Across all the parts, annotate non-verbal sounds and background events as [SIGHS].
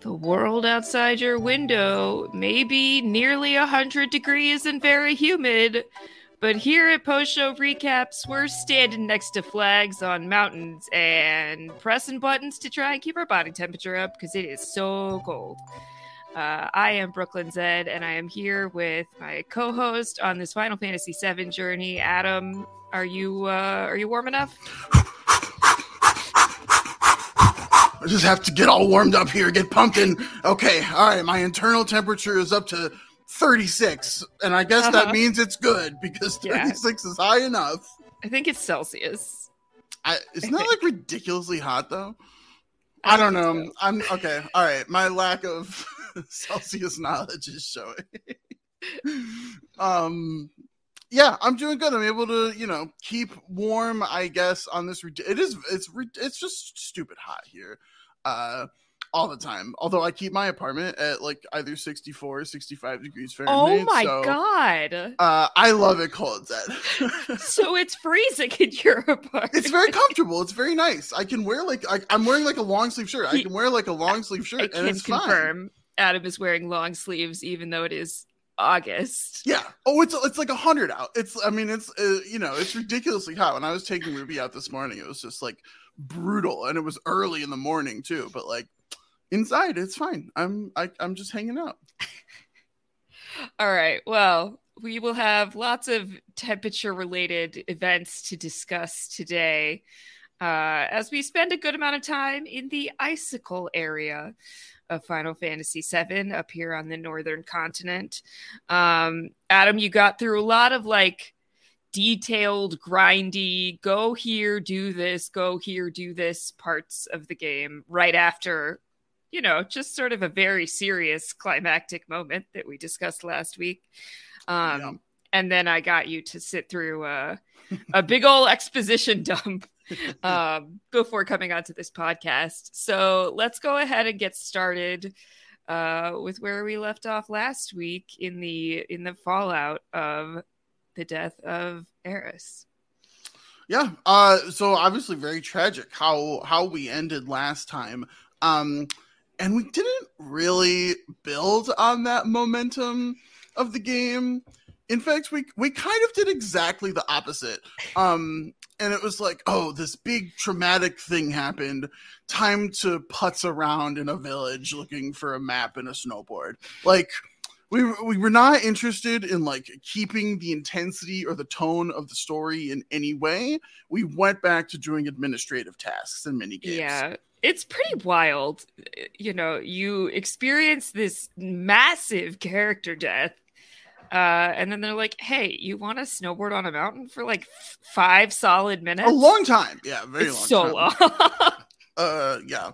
The world outside your window may be nearly 100 degrees and very humid, but here at Post Show Recaps, we're standing next to flags on mountains and pressing buttons to try and keep our body temperature up because it is so cold. Uh, I am Brooklyn Zed, and I am here with my co-host on this Final Fantasy VII journey, Adam. Are you uh, are you warm enough? I just have to get all warmed up here, get pumped in. Okay, all right, my internal temperature is up to 36, and I guess Uh-huh. that means it's good because Yeah. 36 is high enough. I think it's Celsius. I, isn't that like ridiculously hot though? I don't think know. I'm okay. All right, my lack of [LAUGHS] Celsius knowledge is showing. [LAUGHS] um, yeah, I'm doing good. I'm able to, you know, keep warm. I guess on this. It is. It's. It's just stupid hot here, uh, all the time. Although I keep my apartment at like either 64 or 65 degrees Fahrenheit. Oh my so, god! Uh, I love it cold, Zed. [LAUGHS] So it's freezing in your apartment. It's very comfortable. It's very nice. I can wear like I, I'm wearing like a long sleeve shirt. I can wear like a long sleeve shirt, I and can it's fine. confirm Adam is wearing long sleeves, even though it is August. Yeah. Oh, it's it's like a hundred out. It's I mean it's uh, you know it's ridiculously hot. When I was taking Ruby out this morning, it was just like brutal, and it was early in the morning too. But like inside, it's fine. I'm I, I'm just hanging out. [LAUGHS] All right. Well, we will have lots of temperature related events to discuss today uh, as we spend a good amount of time in the icicle area of Final Fantasy VII up here on the northern continent. Um, Adam, you got through a lot of like detailed, grindy, go here, do this, go here, do this parts of the game right after you know, just sort of a very serious climactic moment that we discussed last week. Um, Yeah. And then I got you to sit through uh, a big old exposition dump [LAUGHS] um, before coming onto this podcast. So let's go ahead and get started uh, with where we left off last week in the in the fallout of the death of Eris. Yeah. Uh. So obviously very tragic how how we ended last time. Um, and we didn't really build on that momentum of the game. In fact, we we kind of did exactly the opposite. Um, and it was like, oh, this big traumatic thing happened. Time to putz around in a village looking for a map and a snowboard. Like we we were not interested in like keeping the intensity or the tone of the story in any way. We went back to doing administrative tasks and mini games. Yeah, it's pretty wild. You know, you experience this massive character death, uh, and then they're like, "Hey, you want to snowboard on a mountain for like f- five solid minutes?" a long time. Yeah, very it's long. so long. [LAUGHS] uh yeah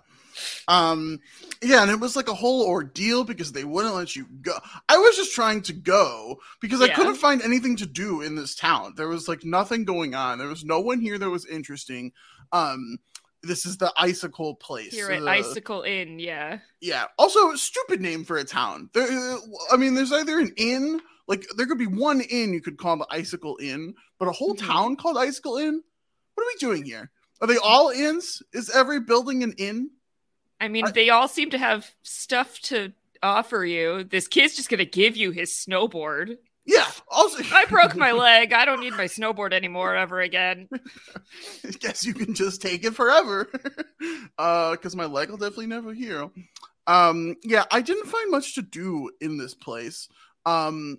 um yeah and it was like a whole ordeal because they wouldn't let you go i was just trying to go because i Yeah. couldn't find anything to do in this town there was like nothing going on there was no one here that was interesting um this is the icicle place Here at uh, Icicle Inn, yeah. yeah also stupid name for a town there i mean there's either an inn like there could be one inn you could call the icicle inn but a whole Mhm. town called icicle inn what are we doing here are they all inns is every building an inn I mean, I- they all seem to have stuff to offer you. This kid's just gonna give you his snowboard. Yeah. Also, [LAUGHS] I broke my leg. I don't need my snowboard anymore ever again. I [LAUGHS] guess you can just take it forever. [LAUGHS] uh, because my leg will definitely never heal. Um, yeah, I didn't find much to do in this place. Um,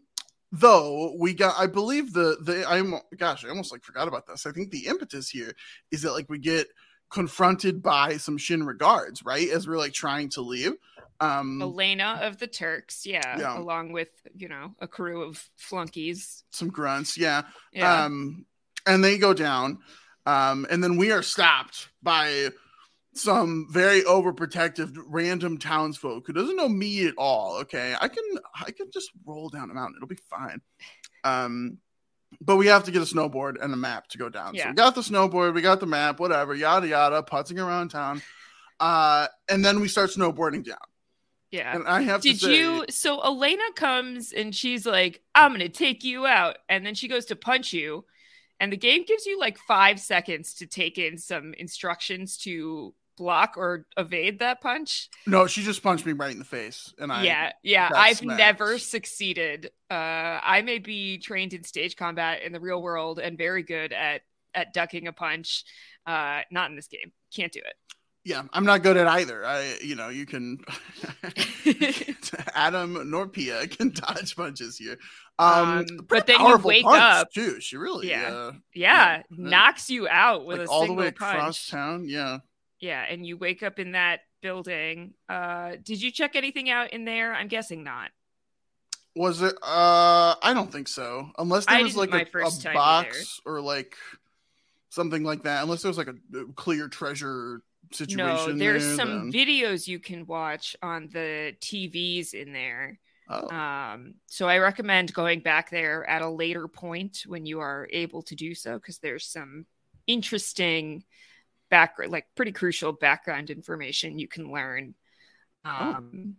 though we got i believe the the i'm gosh i almost like forgot about this i think the impetus here is that like we get confronted by some Shinra guards, right as we're like trying to leave um Elena of the Turks, yeah, Yeah. along with you know a crew of flunkies. some grunts yeah. Yeah, um and they go down. Um and then we are stopped by some very overprotective random townsfolk who doesn't know me at all okay? I can i can just roll down a mountain. It'll be fine. Um but we have to get a snowboard and a map to go down. So we got the snowboard we got the map whatever yada yada putzing around town. Uh and then we start snowboarding down yeah. and i have Did to say you? So Elena comes and she's like, "I'm gonna take you out," and then she goes to punch you, and the game gives you like five seconds to take in some instructions to block or evade that punch. no she just punched me right in the face and i yeah, yeah. I've smacked. never succeeded. Uh, I may be trained in stage combat in the real world and very good at at ducking a punch. Uh, not in this game. Can't do yeah i'm not good at either i you know you can [LAUGHS] [LAUGHS] adam nor pia can dodge punches here um, Um, but then you wake punch, up- too she really Yeah. uh, yeah, Yeah. knocks you out with like a all the single way across town yeah Yeah, and you wake up in that building. Uh, did you check anything out in there? I'm guessing not. was it uh i don't think so unless there I was like a, a box or like something like that unless there was like a uh, clear treasure situation No, there's there, some then- videos you can watch on the TVs in there. oh. Um, so I recommend going back there at a later point when you are able to do so, because there's some interesting background, like pretty crucial background information you can learn. Oh. Um,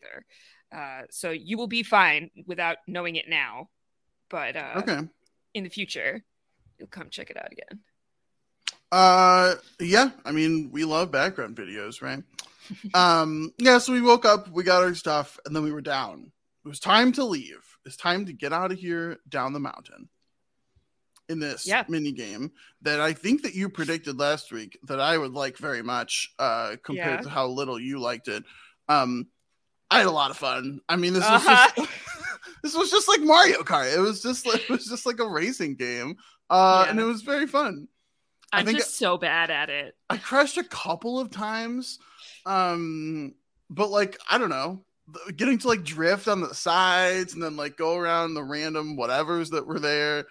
there. Uh, so you will be fine without knowing it now, but uh, okay in the future, you'll come check it out again. Uh, yeah. I mean, we love background videos, right? um, yeah. So we woke up, we got our stuff, and then we were down. It was time to leave. It's time to get out of here down the mountain. In this Yeah. mini game that I think that you predicted last week that I would like very much, uh, compared Yeah. to how little you liked it. Um, I had a lot of fun. I mean, this Uh-huh. was just [LAUGHS] this was just like Mario Kart. It was just like it was just like a racing game. Uh, Yeah. and it was very fun. I I'm think- just so bad at it. I crashed a couple of times. Um, but like, I don't know, getting to like drift on the sides and then like go around the random whatevers that were there.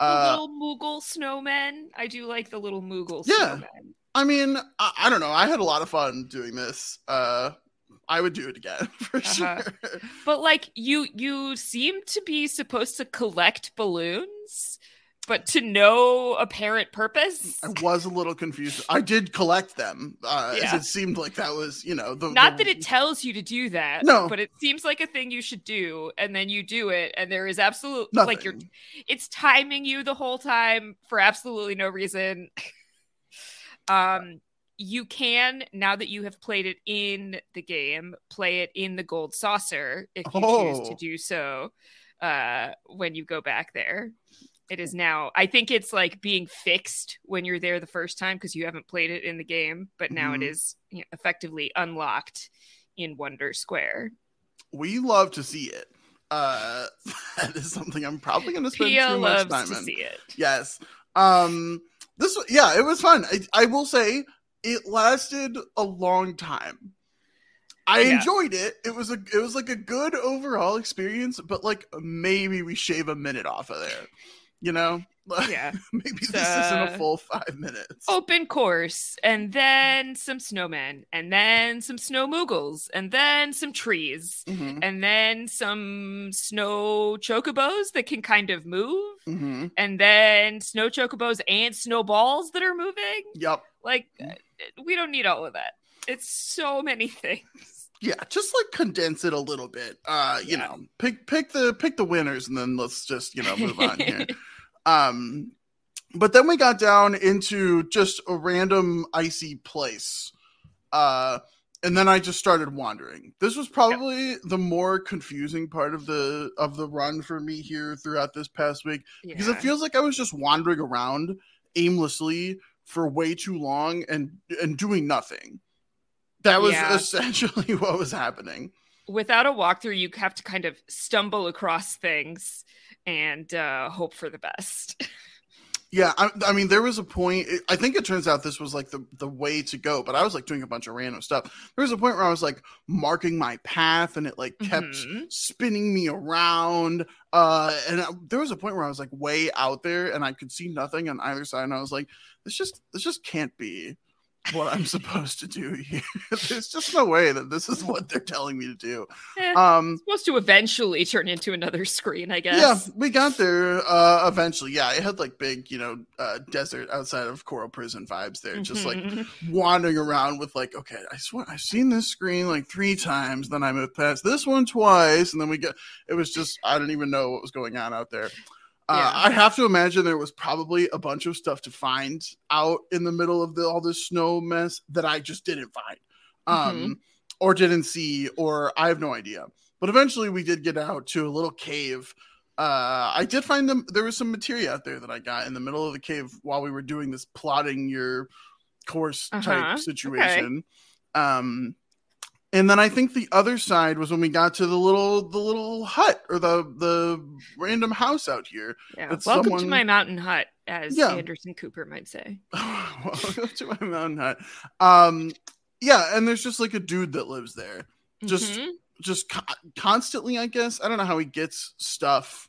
The Uh, little Moogle snowmen. I do like the little Moogle Yeah. snowmen. I mean, I, I don't know. I had a lot of fun doing this. Uh, I would do it again [LAUGHS] for Uh-huh. sure. But like you you seem to be supposed to collect balloons, but to no apparent purpose. I was a little confused. I did collect them. Uh, as it seemed like that was, you know, the Not the- that it tells you to do that. No. But it seems like a thing you should do, and then you do it, and there is absolute like you're it's timing you the whole time for absolutely no reason. [LAUGHS] um you can now that you have played it in the game play it in the gold saucer if you choose to Oh. do so uh when you go back there it is now i think it's like being fixed when you're there the first time because you haven't played it in the game but now it Mhm. is you know, effectively unlocked in wonder square we love to see it. Uh, [LAUGHS] that is something I'm probably going to spend pia too much time to in. see it Yes. Um this yeah, it was fun. I, I will say it lasted a long time. I Yeah. enjoyed it. It was a it was like a good overall experience, but like maybe we shave a minute off of there. You know? [LAUGHS] yeah maybe this isn't a full 5 minutes. open course and then some snowmen and then some snow moogles and then some trees Mhm, and then some snow chocobos that can kind of move mhm. and then snow chocobos and snowballs that are moving Yep. like we don't need all of that it's so many things Yeah, just like condense it a little bit. Uh, you Yeah. know, pick pick the pick the winners and then let's just, you know, move on here. [LAUGHS] Um, but then we got down into just a random icy place. Uh, and then I just started wandering. This was probably the more confusing part of the of the run for me here throughout this past week because it feels like I was just wandering around aimlessly for way too long and and doing nothing. That was Yeah. essentially [LAUGHS] what was happening. Without a walkthrough, you have to kind of stumble across things and uh, hope for the best. [LAUGHS] Yeah, I, I mean, there was a point. I think it turns out this was like the the way to go. But I was like doing a bunch of random stuff. There was a point where I was like marking my path, and it like kept Mhm. spinning me around. Uh, and I, there was a point where I was like way out there, and I could see nothing on either side. And I was like, this just this just can't be what I'm supposed to do here. [LAUGHS] There's just no way that this is what they're telling me to do. Eh, Um, supposed to eventually turn into another screen, I guess. yeah, we got there uh, eventually. Yeah, it had like big, you know, uh, desert outside of Corel Prison vibes there. Just like Mhm. wandering around with like, okay, I swear I've seen this screen like three times. Then I moved past this one twice, and then we get. It was just I didn't even know what was going on out there. Uh, Yeah. I have to imagine there was probably a bunch of stuff to find out in the middle of the, all this snow mess that I just didn't find, um, Mm-hmm. or didn't see, or I have no idea. But eventually, we did get out to a little cave. Uh, I did find them. There was some materia out there that I got in the middle of the cave while we were doing this plotting your course Uh-huh, type okay. situation. Um, and then I think the other side was when we got to the little the little hut or the the random house out here. Yeah. That Welcome to my mountain hut, as Yeah. Anderson Cooper might say. [LAUGHS] Welcome to my mountain hut. Um, yeah, and there's just like a dude that lives there, Just- Mhm. just co- constantly. I guess I don't know how he gets stuff,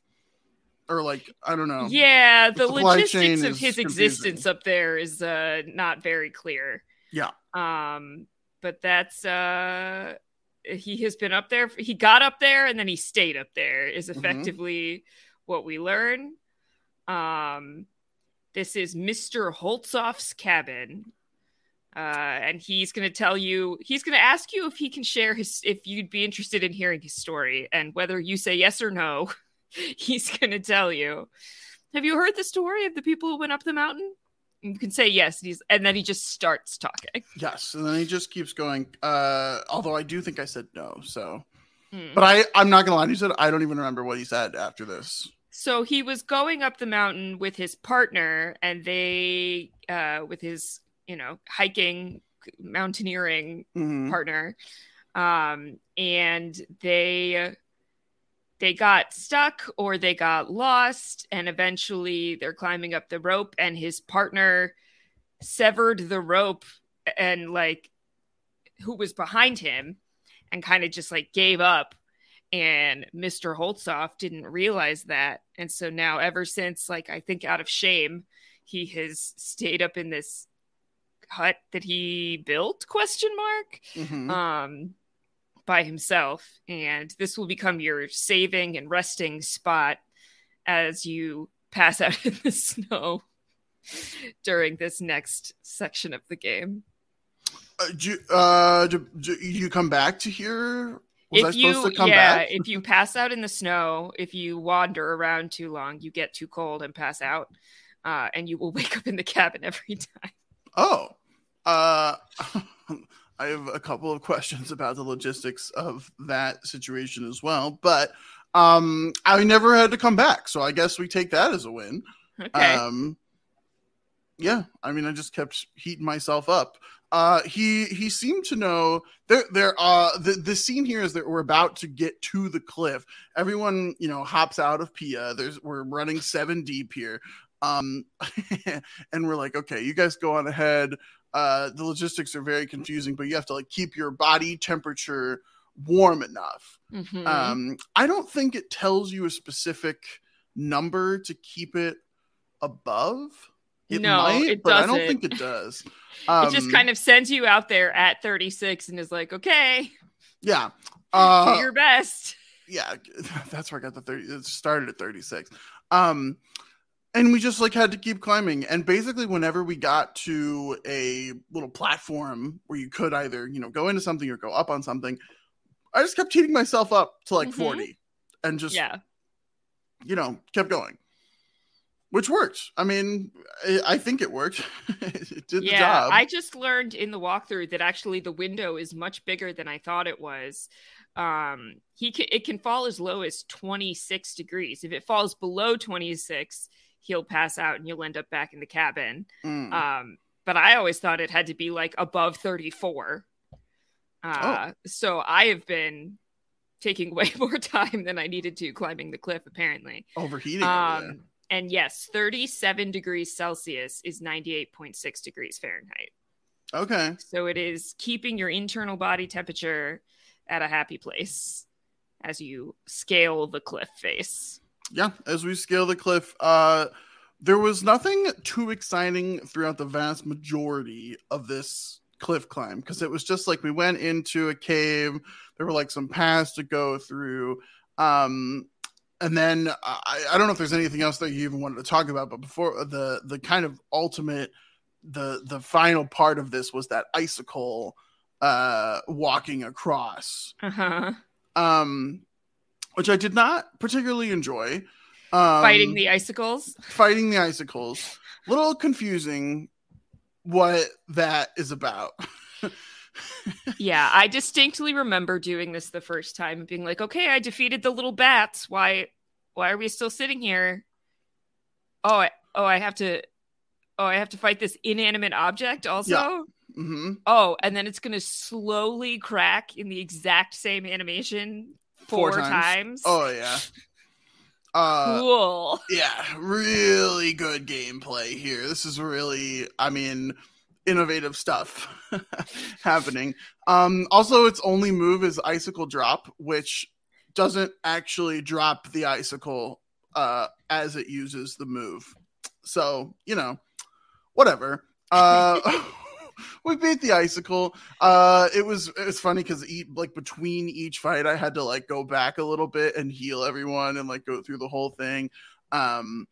or like I don't know. yeah, the, The logistics of his confusing. existence up there is uh, not very clear. Yeah. Um, but that's uh, he has been up there. He got up there and then he stayed up there. Is Mhm. effectively what we learn. Um, this is Mister Holzoff's cabin. Uh, and he's going to tell you, he's going to ask you if he can share his, if you'd be interested in hearing his story. And whether you say yes or no, [LAUGHS] he's going to tell you. Have you heard the story of the people who went up the mountain? You can say yes, and, he's, and then he just starts talking. Yes, and then he just keeps going. Uh, although I do think I said no. So, Hmm. but I I'm not gonna lie. He said I don't even remember what he said after this. So he was going up the mountain with his partner, and they, uh, with his, you know, hiking, mountaineering Mhm. partner, um, and they they got stuck or they got lost, and eventually they're climbing up the rope, and his partner severed the rope, and like who was behind him, and kind of just like gave up and Mr. Holzoff didn't realize that. And so now ever since like I think out of shame, he has stayed up in this hut that he built question mark Mhm. um by himself and this will become your saving and resting spot as you pass out in the [LAUGHS] snow during this next section of the game. Uh, do, you- uh, do, do you come back to here? Was I if supposed you to come yeah if you [LAUGHS] pass out in the snow if you wander around too long you get too cold and pass out uh, and you will [LAUGHS] wake up in the cabin every time Oh, uh, I have a couple of [LAUGHS] questions about the logistics of that situation as well, but um, I never had to come back, so I guess we take that as a win. okay Um, yeah, I mean, I just kept heating myself up. Uh, he he seemed to know there there uh the the scene here is that we're about to get to the cliff. Everyone you know hops out of Pia. There's we're running seven deep here. Um, [LAUGHS] and we're like, okay, you guys go on ahead. Uh, the logistics are very confusing, but you have to like keep your body temperature warm enough. Mhm. Um, I don't think it tells you a specific number to keep it above. It No, might, it but I don't think it does. Um, [LAUGHS] it just kind of sends you out there at 36 and is like okay yeah. [LAUGHS] do Uh, your best yeah, [LAUGHS] that's where I got the 30. It started at 36. Um, and we just like had to keep climbing. And basically, whenever we got to a little platform where you could either, you know, go into something or go up on something, I just kept heating myself up to like Mhm. 40 and just, yeah you know, kept going, which worked. I mean, I, I think it worked. [LAUGHS] it did the yeah job. i just learned in the walkthrough that actually the window is much bigger than i thought it was um he can, it can fall as low as 26 degrees if it falls below 26 he'll pass out and you'll end up back in the cabin Mm. um but i always thought it had to be like above 34 Uh, So I have been taking [LAUGHS] way more time than I needed to climbing the cliff, apparently. Overheating. Um, and yes, 37 degrees Celsius is 98.6 degrees Fahrenheit. Okay. So it is keeping your internal body temperature at a happy place as you scale the cliff face. Yeah, as we scale the cliff, uh there was nothing too exciting throughout the vast majority of this cliff climb because it was just like we went into a cave, there were like some paths to go through. Um and then I, I don't know if there's anything else that you even wanted to talk about, but before the the kind of ultimate the the final part of this was that icicle uh walking across Uh-huh. um, which I did not particularly enjoy. Um, Fighting the icicles. fighting the icicles, little confusing what that is about. [LAUGHS] yeah, I distinctly remember doing this the first time and being like, "Okay, I defeated the little bats. Why why are we still sitting here? Oh, I, oh, I have to Oh, I have to fight this inanimate object also? hmm Oh, and then it's going to slowly crack in the exact same animation Four four, times. times. Oh yeah. [LAUGHS] Uh, cool. yeah, really good gameplay here. This is really, I mean, innovative stuff [LAUGHS] happening. Um, also, its only move is icicle drop, which doesn't actually drop the icicle uh, as it uses the move. So you know, whatever. Uh, [LAUGHS] we beat the icicle. Uh, it was it was funny because like between each fight, I had to like go back a little bit and heal everyone and like go through the whole thing. Um,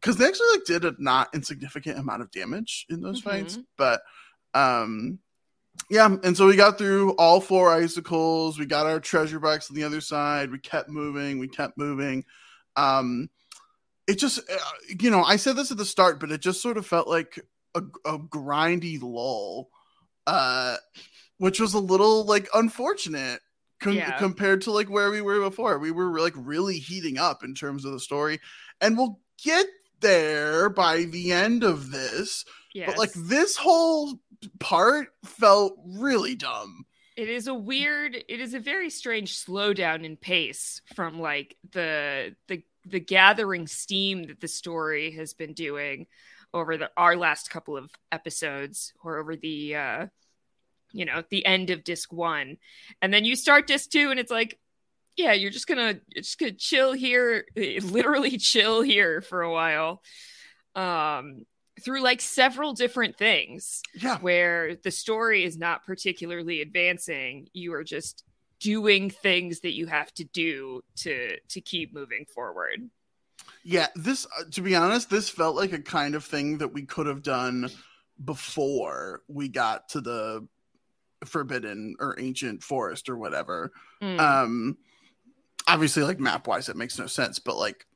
because they actually like did a not insignificant amount of damage in those fights, but um yeah and so we got through all four icicles. We got our treasure box on the other side. We kept moving. We kept moving. Um it just uh, you know i said this at the start but it just sort of felt like a, a grindy lull uh which was a little like unfortunate com- Yeah. compared to like where we were before we were like really heating up in terms of the story and we'll get there by the end of this Yes. but like this whole part felt really dumb. it is a weird it is a very strange slowdown in pace from like the the the gathering steam that the story has been doing over the our last couple of episodes or over the uh you know the end of disc one. And then you start disc two and it's like yeah you're just gonna you're just gonna chill here [LAUGHS] literally chill here for a while um through like several different things Yeah. where the story is not particularly advancing. You are just doing things that you have to do to to keep moving forward Yeah, this uh, to be honest, this felt like a kind of thing that we could have done before we got to the forbidden or ancient forest or whatever. Mm. Um obviously like map wise it makes no sense, but like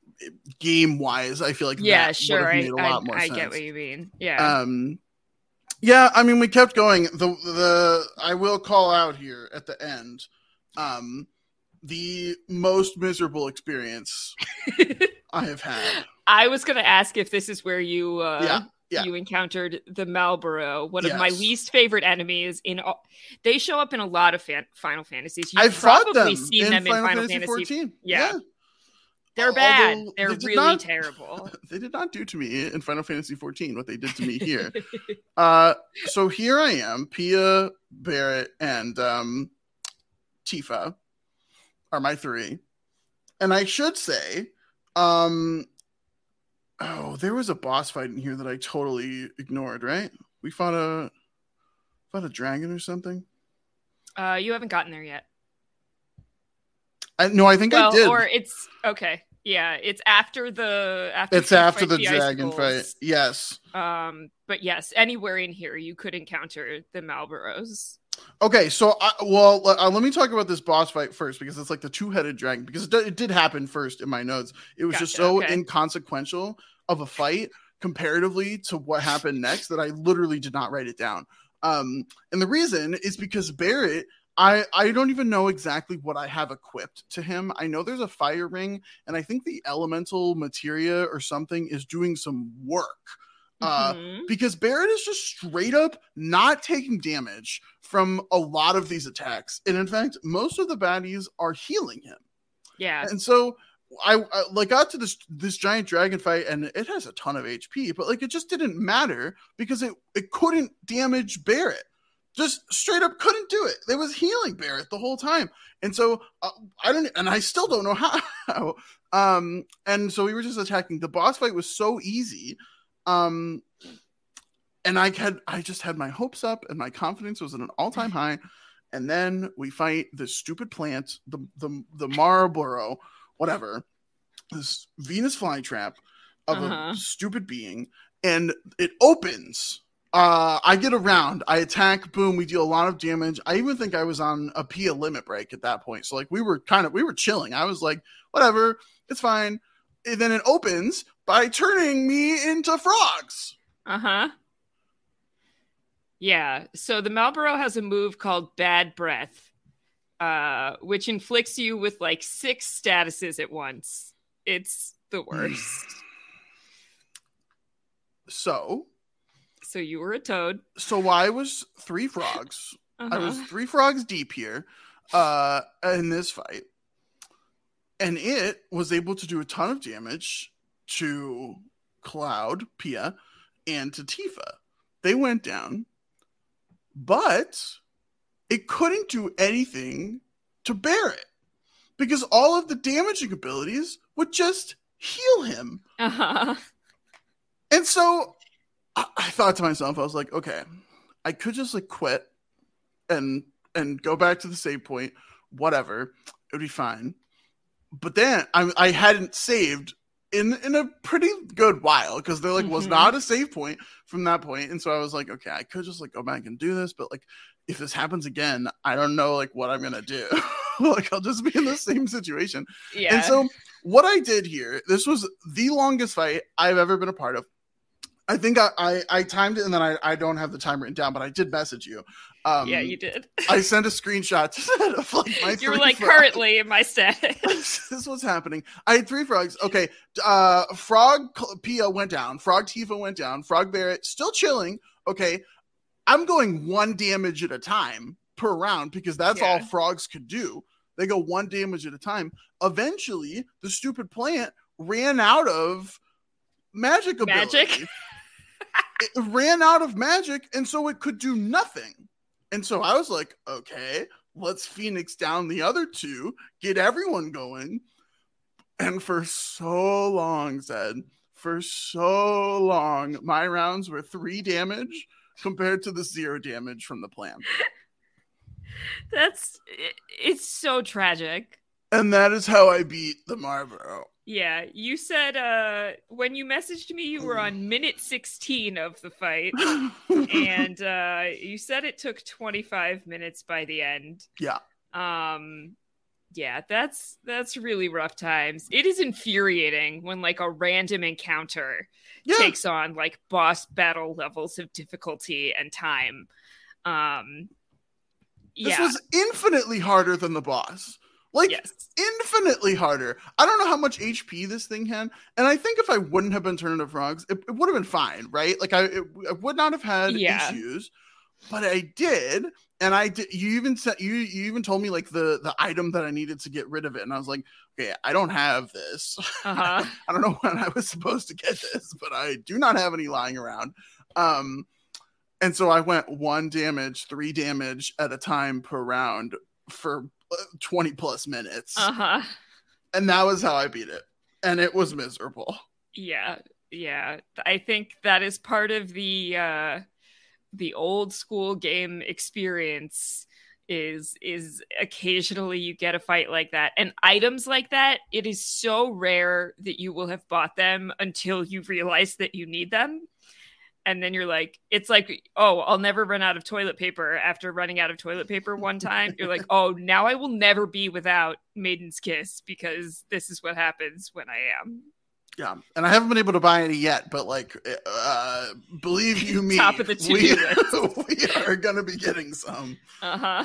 game wise I feel like yeah that sure would i, I, lot more I sense. get what you mean yeah um yeah i mean we kept going the the i will call out here at the end um the most miserable experience [LAUGHS] i have had i was gonna ask if this is where you uh Yeah, yeah. you encountered the Malboro, one of my least favorite enemies. In all, they show up in a lot of fan- Final Fantasies. You've i've probably them seen in them final, in Final fantasy, Fantasy. 14 Yeah. yeah They're bad. Although They're they really not- terrible. [LAUGHS] they did not do to me in final fantasy 14 what they did to me here [LAUGHS] uh so here i am pia barrett and um tifa are my three and i should say um oh there was a boss fight in here that i totally ignored right we fought a fought a dragon or something uh, you haven't gotten there yet. I, no i think well, i did or it's okay. Yeah, it's after the after it's after fight the dragon fight yes Um, but yes, anywhere in here you could encounter the Malboros. Okay, so I, well, uh, let me talk about this boss fight first because it's like the two-headed dragon because it, do- it did happen first in my notes. It was just so okay. inconsequential of a fight comparatively to what happened next that I literally did not write it down. Um, and the reason is because Barrett, I I don't even know exactly what I have equipped to him. I know there's a fire ring, and I think the elemental materia or something is doing some work Uh, Mhm. because Barrett is just straight up not taking damage from a lot of these attacks. And in fact, most of the baddies are healing him. yeah. And so I, I like got to this this giant dragon fight and it has a ton of HP, but like it just didn't matter because it it couldn't damage Barrett. Just straight up couldn't do it. It was healing Barrett the whole time. And so uh, I don't and I still don't know [LAUGHS] how. um and so we were just attacking. The boss fight was so easy. Um and I had I just had my hopes up and my confidence was at an all-time high. And then we fight this stupid plant, the the the Marlboro, whatever, this Venus flytrap of Uh-huh. a stupid being, and it opens. Uh, I get around, I attack, boom, we deal a lot of damage. I even think I was on a Pia limit break at that point. So like we were kind of we were chilling. I was like, whatever, it's fine. And then it opens by turning me into frogs. Uh huh. Yeah. So the Marlboro has a move called Bad Breath, uh, which inflicts you with like six statuses at once. It's the worst. [SIGHS] So so you were a toad. so I was three frogs. Uh-huh. I was three frogs deep here uh in this fight. And it was able to do a ton of damage to Cloud, Pia, and to Tifa. They went down, but it couldn't do anything to Barrett because all of the damaging abilities would just heal him. Uh-huh. And so I, I thought to myself, I was like, okay, I could just like quit and and go back to the save point, whatever, it would be fine. But then I I hadn't saved in in a pretty good while because there like was Mhm. not a save point from that point, and so I was like, okay, I could just like go back and do this, but like if this happens again, I don't know like what I'm gonna do. [LAUGHS] like I'll just be in the same situation. Yeah. And so what I did here, this was the longest fight I've ever been a part of. I think I, I, I timed it and then I, I don't have the time written down, but I did message you. Um, yeah, you did. I sent a screenshot of like my you were like frogs. currently in my status. [LAUGHS] this is what's happening. I had three frogs. Okay, uh, Frog Pia went down. Frog Tifa went down. Frog Barrett still chilling. Okay, I'm going one damage at a time per round because that's all frogs could do. They go one damage at a time. Eventually, the stupid plant ran out of magic ability. Magic? it ran out of magic, and so it could do nothing. And so I was like, okay, let's Phoenix down the other two, get everyone going. And for so long, Zed, for so long, my rounds were three damage compared to the zero damage from the plan. That's it's so tragic. And that is how I beat the Marlboro. Yeah, you said uh when you messaged me you were on minute 16 of the fight [LAUGHS] and uh you said it took 25 minutes by the end. Yeah. Um yeah, that's that's really rough times. It is infuriating when like a random encounter yeah. takes on like boss battle levels of difficulty and time. Um This yeah. was infinitely harder than the boss. Like yes. infinitely harder. I don't know how much HP this thing had, and I think if I wouldn't have been turned into frogs, it, it would have been fine, right? Like I, it, I would not have had Yeah. issues, but I did, and I did. You even said you you even told me like the the item that I needed to get rid of it, and I was like, okay, I don't have this. Uh-huh. [LAUGHS] I don't know when I was supposed to get this, but I do not have any lying around. Um, and so I went one damage, three damage at a time per round for 20 plus minutes. Uh-huh. And that was how I beat it. And it was miserable. Yeah, yeah. I think that is part of the uh the old school game experience is is occasionally you get a fight like that and items like that it is so rare that you will have bought them until you realize that you need them and then you're like it's like oh i'll never run out of toilet paper after running out of toilet paper one time you're like oh now i will never be without maiden's kiss because this is what happens when i am Yeah. And I haven't been able to buy any yet, but like, uh, believe you [LAUGHS] me, Top of the to-do we, list. [LAUGHS] we are going to be getting some. uh-huh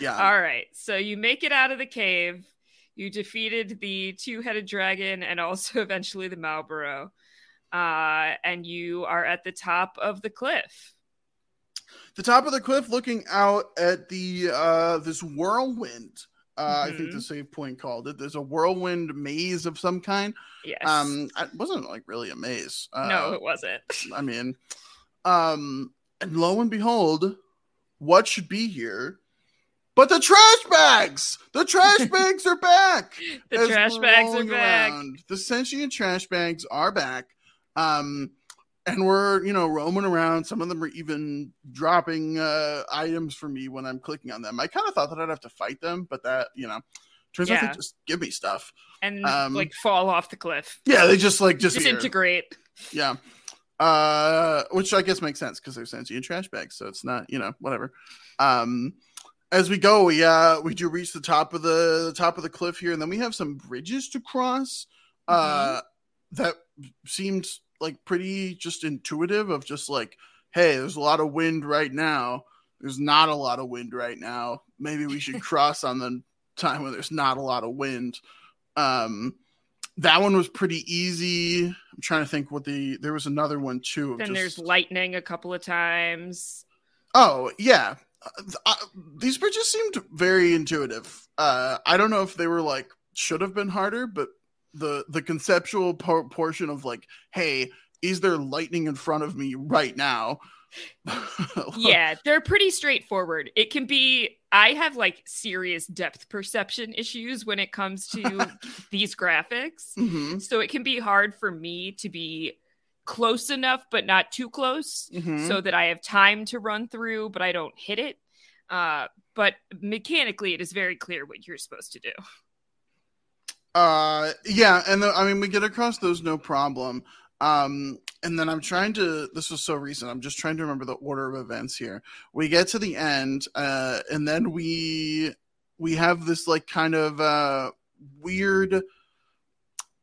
Yeah. All right. So you make it out of the cave. You defeated the two headed dragon and also [LAUGHS] eventually the Malboro. Uh, and you are at the top of the cliff. the top of the cliff looking out at the uh this whirlwind uh i think Mhm. the save point called it there's a whirlwind maze of some kind Yes. um it wasn't like really a maze uh, no, it wasn't. [LAUGHS] i mean um and lo and behold what should be here but the trash bags the trash [LAUGHS] bags are back The trash bags are back. around. The sentient trash bags are back. Um, and we're, you know, roaming around. Some of them are even dropping uh, items for me when I'm clicking on them. I kind of thought that I'd have to fight them, but that, you know, turns out they just give me stuff. And Um, like fall off the cliff. Yeah, they just like just Disintegrate. Yeah. Uh, which I guess makes sense because they're sentient trash bags, so it's not, you know, whatever. Um, as we go, we uh we do reach the top of the, the top of the cliff here, and then we have some bridges to cross. Uh, that seemed like pretty just intuitive of just like, hey, there's a lot of wind right now. There's not a lot of wind right now. Maybe we should [LAUGHS] cross on the time when there's not a lot of wind. Um, that one was pretty easy. I'm trying to think what the there was another one too. Then just- there's lightning a couple of times. Oh yeah, These bridges seemed very intuitive. Uh, I don't know if they were like should have been harder, but the the conceptual por- portion of like, hey, is there lightning in front of me right now? [LAUGHS] yeah, they're pretty straightforward. It can be I have like serious depth perception issues when it comes to [LAUGHS] these graphics. Mhm, So it can be hard for me to be close enough but not too close mhm. so that I have time to run through but I don't hit it. Uh but mechanically it is very clear what you're supposed to do. Uh, yeah, and the, I mean we get across those no problem. Um, and then I'm trying to. This was so recent. I'm just trying to remember the order of events here. We get to the end, uh, and then we we have this like kind of uh weird.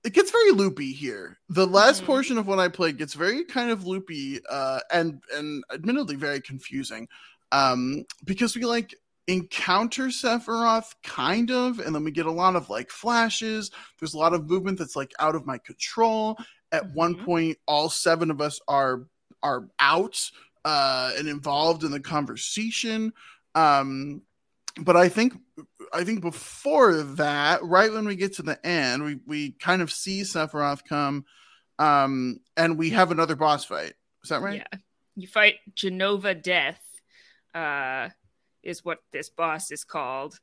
It gets very loopy here. The last Mhm. portion of what I played gets very kind of loopy, uh, and and admittedly very confusing, um, because we like encounter Sephiroth kind of, and then we get a lot of like flashes. There's a lot of movement that's like out of my control. At one Mhm. point, all seven of us are are out uh, and involved in the conversation. Um, but I think I think before that, right when we get to the end, we we kind of see Sephiroth come, um, and we have another boss fight. Is that right? Yeah. You fight Jenova Death, uh, is what this boss is called.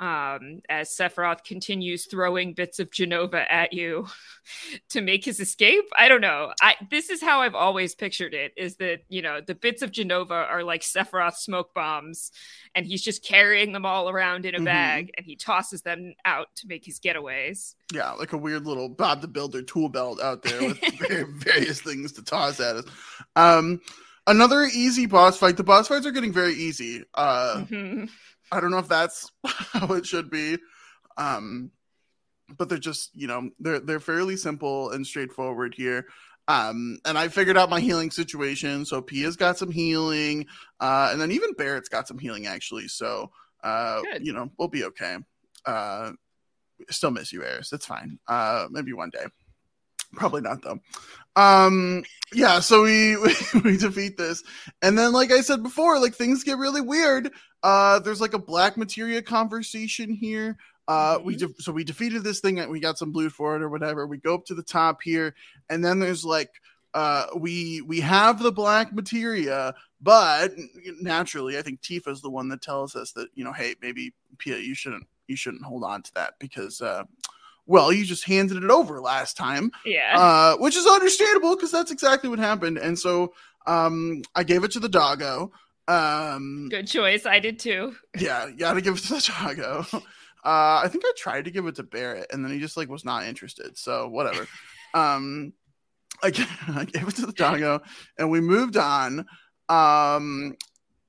Um, as Sephiroth continues throwing bits of Jenova at you [LAUGHS] to make his escape. I don't know. I this is how I've always pictured it is that, you know, the bits of Jenova are like Sephiroth smoke bombs, and he's just carrying them all around in a Mhm. bag and he tosses them out to make his getaways. Yeah, like a weird little Bob the Builder tool belt out there with [LAUGHS] various things to toss at us. Um, another easy boss fight. The boss fights are getting very easy. Uh, Mhm. I don't know if that's [LAUGHS] how it should be, um, but they're just you know they're they're fairly simple and straightforward here. Um, and I figured out my healing situation. So Pia's got some healing, uh, and then even Barrett's got some healing actually. So uh, Good. you know we'll be okay. Uh, still miss you, Eris. It's fine. Uh, maybe one day. Probably not though. Um, yeah. So we, [LAUGHS] we we defeat this, and then like I said before, like things get really weird. Uh, there's like a black materia conversation here. Uh, we de- so we defeated this thing and we got some loot for it or whatever. We go up to the top here, and then there's like uh we we have the black materia but naturally i think Tifa is the one that tells us that you know hey maybe pia you shouldn't you shouldn't hold on to that because uh well you just handed it over last time Yeah. uh, which is understandable because that's exactly what happened. And so um, I gave it to the doggo. Um, Good choice. I did too. [LAUGHS] yeah, you gotta give it to the doggo. [LAUGHS] Uh, I think I tried to give it to Barrett, and then he just like was not interested. So whatever. um, I, g- [LAUGHS] I gave it to the doggo, and we moved on. Um,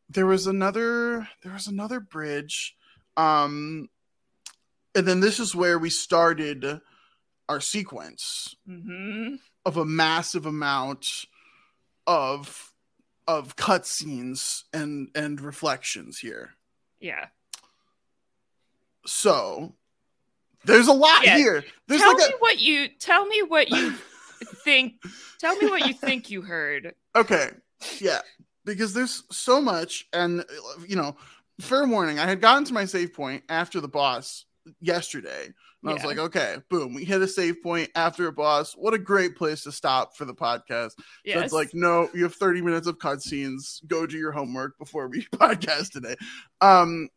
there was another. There was another bridge. Um, and then this is where we started our sequence hmm of a massive amount of of cutscenes and and reflections here. Yeah. So there's a lot Yeah, here. There's tell like me what you tell me what you [LAUGHS] think. Tell me what you think you heard. okay, yeah, because there's so much, and you know, fair warning. I had gotten to my save point after the boss yesterday, and I was like, okay, boom, we hit a save point after a boss. What a great place to stop for the podcast. So it's like, no, you have 30 minutes of cutscenes. Go do your homework before we [LAUGHS] podcast today. Um,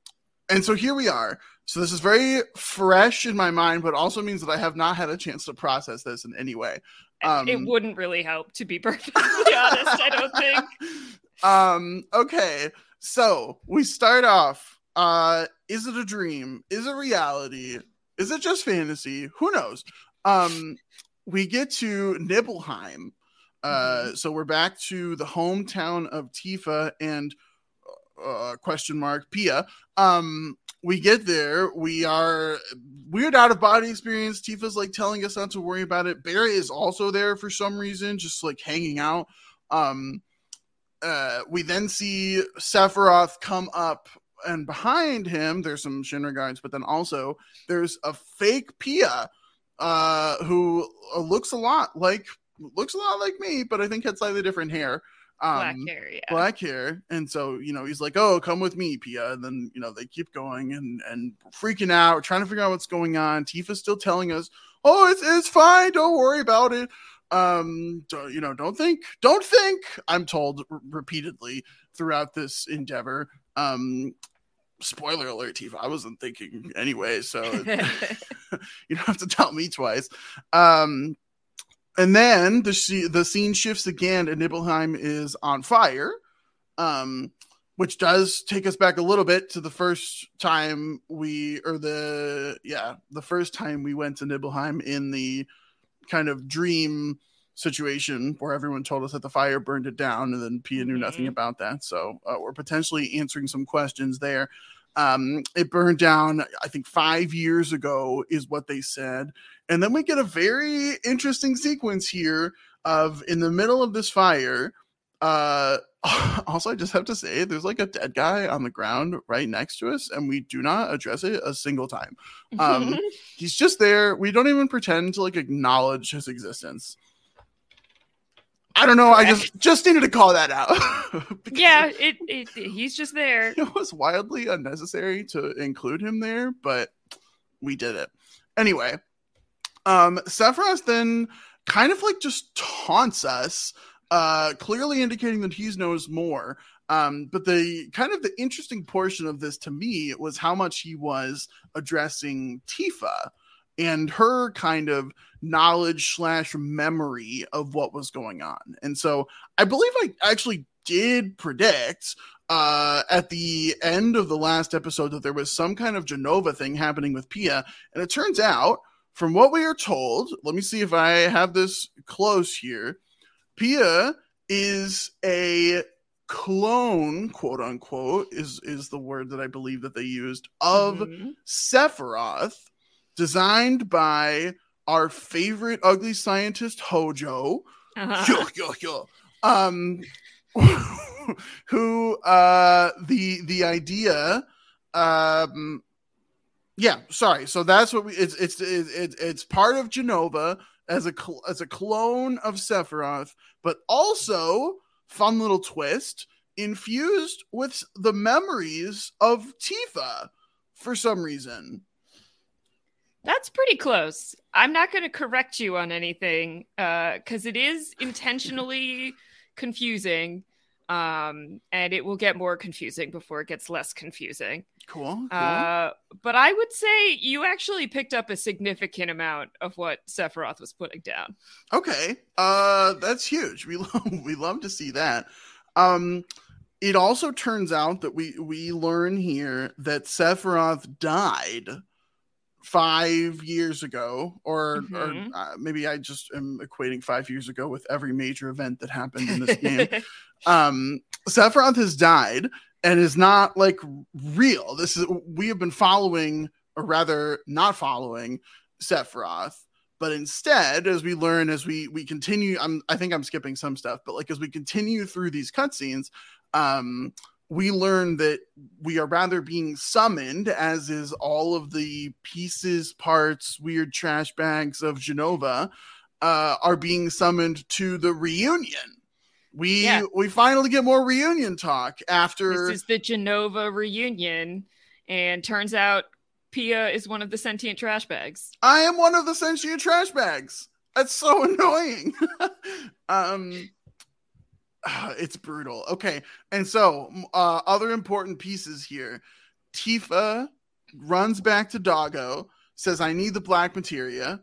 and so here we are. So this is very fresh in my mind, but also means that I have not had a chance to process this in any way. Um, it wouldn't really help, to be [LAUGHS] perfectly honest. I don't think. [LAUGHS] Um, okay. So we start off. Uh, is it a dream? Is it reality? Is it just fantasy? Who knows? Um, we get to Nibelheim. Uh, so we're back to the hometown of Tifa and uh, question mark Pia. Um, we get there. We are weird out of body experience. Tifa's like telling us not to worry about it. Barry is also there for some reason, just like hanging out. Um, uh, we then see Sephiroth come up, and behind him, there's some Shinra guards, but then also there's a fake Pia, uh, who uh, looks a lot like looks a lot like me, but I think had slightly different hair. Um, Black hair, yeah. black hair. And so you know he's like oh come with me pia. And then you know they keep going and and freaking out trying to figure out what's going on. Tifa's still telling us oh it's, it's fine. Don't worry about it. Um you know don't think don't think i'm told r- repeatedly throughout this endeavor. Um spoiler alert tifa i wasn't thinking anyway so [LAUGHS] [LAUGHS] you don't have to tell me twice. Um, and then the sh- the scene shifts again, and Nibelheim is on fire, um, which does take us back a little bit to the first time we, or the yeah, the first time we went to Nibelheim in the kind of dream situation where everyone told us that the fire burned it down, and then Pia knew nothing Mhm. about that. So uh, we're potentially answering some questions there. Um, it burned down, I think, five years ago, is what they said. And then we get a very interesting sequence here of in the middle of this fire. Uh, [LAUGHS] also, I just have to say, there's like a dead guy on the ground right next to us, and we do not address it a single time. Um, [LAUGHS] he's just there. We don't even pretend to like acknowledge his existence. I don't know. I just just needed to call that out. [LAUGHS] Yeah, it, it he's just there. [LAUGHS] it was wildly unnecessary to include him there, but we did it anyway. Um, Sephiroth then kind of like just taunts us, uh, clearly indicating that he knows more. Um, but the kind of the interesting portion of this to me was how much he was addressing Tifa and her kind of knowledge slash memory of what was going on. And so I believe I actually did predict uh, at the end of the last episode that there was some kind of Jenova thing happening with Pia. And it turns out, from what we are told, let me see if I have this close here. Pia is a clone, quote unquote, is is the word that I believe that they used of Mhm. Sephiroth, designed by our favorite ugly scientist Hojo. Uh-huh. Yo, yo, yo. Um, [LAUGHS] who uh the the idea um yeah sorry so that's what we it's it's it's, it's part of Jenova as a cl- as a clone of sephiroth but also fun little twist infused with the memories of tifa for some reason That's pretty close. I'm not going to correct you on anything because it is intentionally confusing, um, and it will get more confusing before it gets less confusing. cool, cool. Uh, but I would say you actually picked up a significant amount of what Sephiroth was putting down. Okay. Uh that's huge. We [LAUGHS] love we love to see that. Um it also turns out that we we learn here that Sephiroth died five years ago, or Mhm. or uh, maybe I just am equating five years ago with every major event that happened in this game. [LAUGHS] um Sephiroth has died and is not like real. This is we have been following, or rather not following Sephiroth, but instead, as we learn, as we we continue, I'm I think I'm skipping some stuff, but like as we continue through these cutscenes, um, we learn that we are rather being summoned, as is all of the pieces, parts, weird trash bags of Jenova, uh, are being summoned to the reunion. We Yeah. we finally get more reunion talk after this is the Jenova reunion, and turns out Pia is one of the sentient trash bags. I am one of the sentient trash bags. That's so [LAUGHS] annoying. [LAUGHS] um [SIGHS] it's brutal. Okay. And so uh other important pieces here. Tifa runs back to Doggo, says I need the black materia.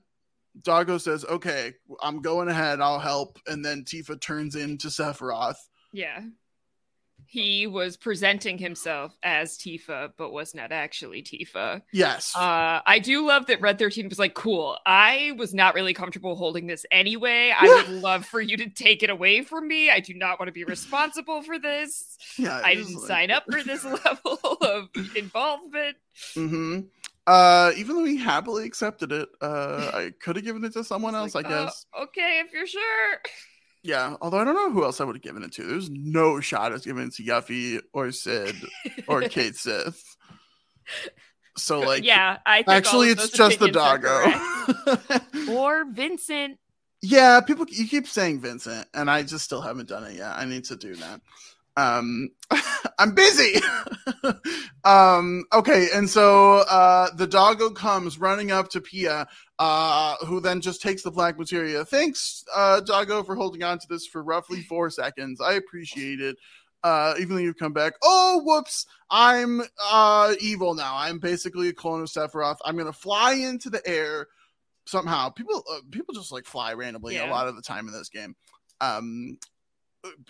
Doggo says, "Okay, I'm going ahead. I'll help." And then Tifa turns into Sephiroth. Yeah. He was presenting himself as Tifa, but was not actually Tifa. Yes. Uh, I do love that Red 13 was like, cool. I was not really comfortable holding this anyway. I Yeah. would [LAUGHS] love for you to take it away from me. I do not want to be responsible for this. yeah. I didn't like- sign up for this [LAUGHS] level of involvement. hmm Uh, even though he happily accepted it, uh, I could have given it to someone else, Like, I "Oh, guess. okay, if you're sure. [LAUGHS] Yeah, although I don't know who else I would have given it to. There's no shot of giving it to Yuffie or Sid or [LAUGHS] Cait Sith. So like, yeah, I think actually, it's just the doggo. [LAUGHS] or Vincent. yeah, people you keep saying Vincent, and I just still haven't done it yet. I need to do that. Um, [LAUGHS] I'm busy. um, okay, and so uh, the doggo comes running up to Pia, uh, who then just takes the black materia. Thanks, uh, doggo, for holding on to this for roughly four seconds. I appreciate it. Uh, even though you've come back. Oh, whoops! I'm uh evil now. I'm basically a clone of Sephiroth. I'm gonna fly into the air somehow. People, uh, people just like fly randomly a lot of the time in this game. Um,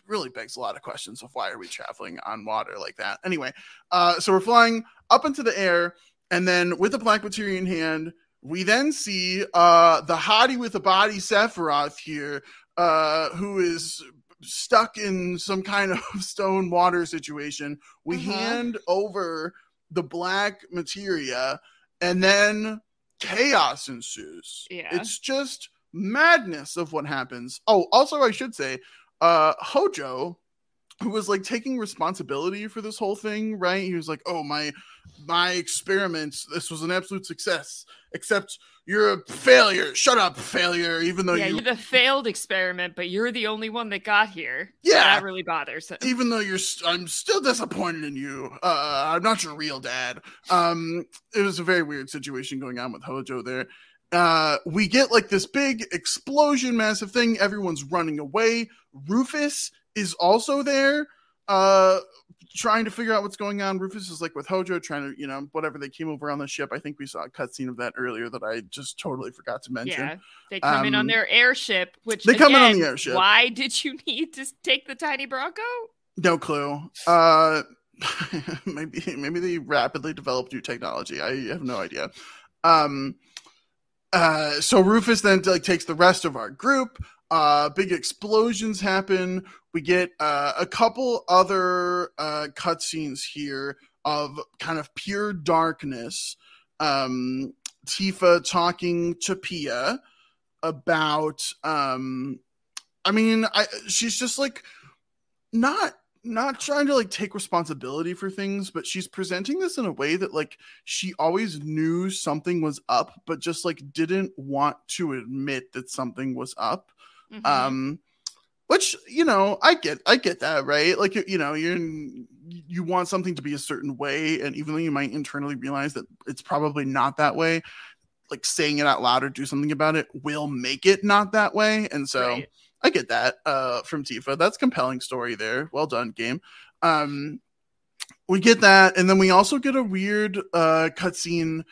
really begs a lot of questions of why are we traveling on water like that anyway uh so we're flying up into the air and then with the black materia in hand we then see uh the hottie with the body sephiroth here uh who is stuck in some kind of [LAUGHS] stone water situation we Uh-huh. hand over the black materia and then chaos ensues Yeah. it's just madness of what happens oh also i should say uh hojo who was like taking responsibility for this whole thing right? He was like oh my my experiments this was an absolute success except you're a failure. Shut up failure even though yeah, you you're the failed experiment, but you're the only one that got here. Yeah. that really bothers him. even though you're st- i'm still disappointed in you. Uh i'm not your real dad. Um it was a very weird situation going on with hojo there. Uh we get like this big explosion massive thing. Everyone's running away. Rufus is also there uh trying to figure out what's going on rufus is like with hojo trying to you know whatever they came over on the ship i think we saw a cutscene of that earlier that i just totally forgot to mention Yeah, they come in on Um, their airship. Which they come in on the airship. Why did you [LAUGHS] need to take the tiny Bronco? No clue. Uh, [LAUGHS] maybe maybe they rapidly developed new technology. I have no idea. Um, uh, so Rufus then like takes the rest of our group. Uh, big explosions happen. We get uh, a couple other uh, cutscenes here of kind of pure darkness. Um, Tifa talking to Pia about. Um, I mean, I she's just like not not trying to like take responsibility for things but she's presenting this in a way that like she always knew something was up but just like didn't want to admit that something was up Mhm. um which you know i get i get that right like you, you know you're in, you want something to be a certain way and even though you might internally realize that it's probably not that way like saying it out loud or do something about it will make it not that way and so Right. I get that uh, from Tifa. That's compelling story there. Well done, game. Um, we get that, and then we also get a weird uh, cutscene.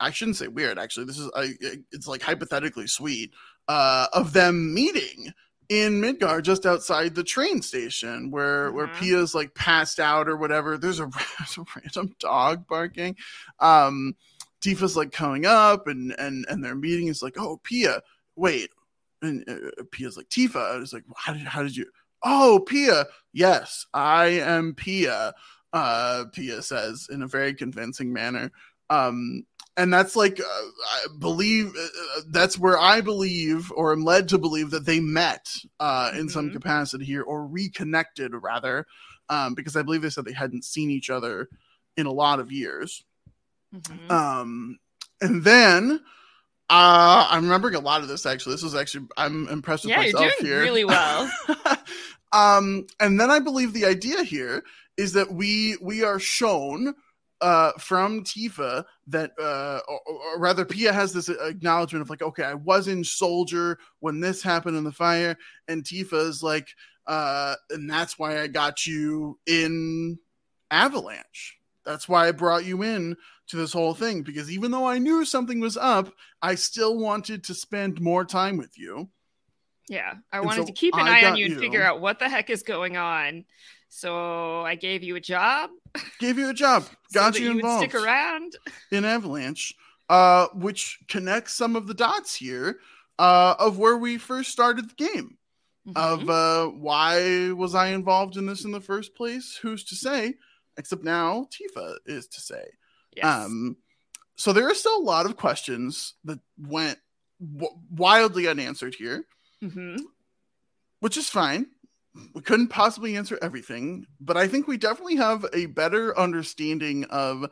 I shouldn't say weird. Actually, this is I, it's like hypothetically sweet uh, of them meeting in Midgar, just outside the train station, where where Mhm. Pia's like passed out or whatever. There's a, [LAUGHS] there's a random dog barking. Um, Tifa's like coming up, and and and their meeting is like, "Oh, Pia, wait," and uh, Pia's like, "Tifa," it's like, "How did how did you?" Oh, Pia, yes, I am Pia. Uh, Pia says in a very convincing manner. Um, and that's like uh, I believe uh, that's where I believe or am led to believe that they met uh, in some Mhm. capacity here or reconnected rather, um, because I believe they said they hadn't seen each other in a lot of years. Mhm. Um, and then uh, I'm remembering a lot of this actually. This was actually I'm impressed with yeah, you're myself doing here. really well. [LAUGHS] um, and then I believe the idea here is that we we are shown uh from Tifa that uh or, or rather Pia has this acknowledgement of like okay I was in soldier when this happened in the fire and Tifa is like uh and that's why I got you in Avalanche that's why I brought you in to this whole thing because even though I knew something was up I still wanted to spend more time with you Yeah, I And wanted so to keep an I eye on you and you. figure out what the heck is going on. So I gave you a job. gave you a job [LAUGHS] got that you involved stick around. in Avalanche, uh, which connects some of the dots here uh, of where we first started the game. Of Mhm. uh, why was I involved in this in the first place? Who's to say? Except now Tifa is to say. yes. Um, so there are still a lot of questions that went w- wildly unanswered here, Mhm. which is fine. We couldn't possibly answer everything, but I think we definitely have a better understanding of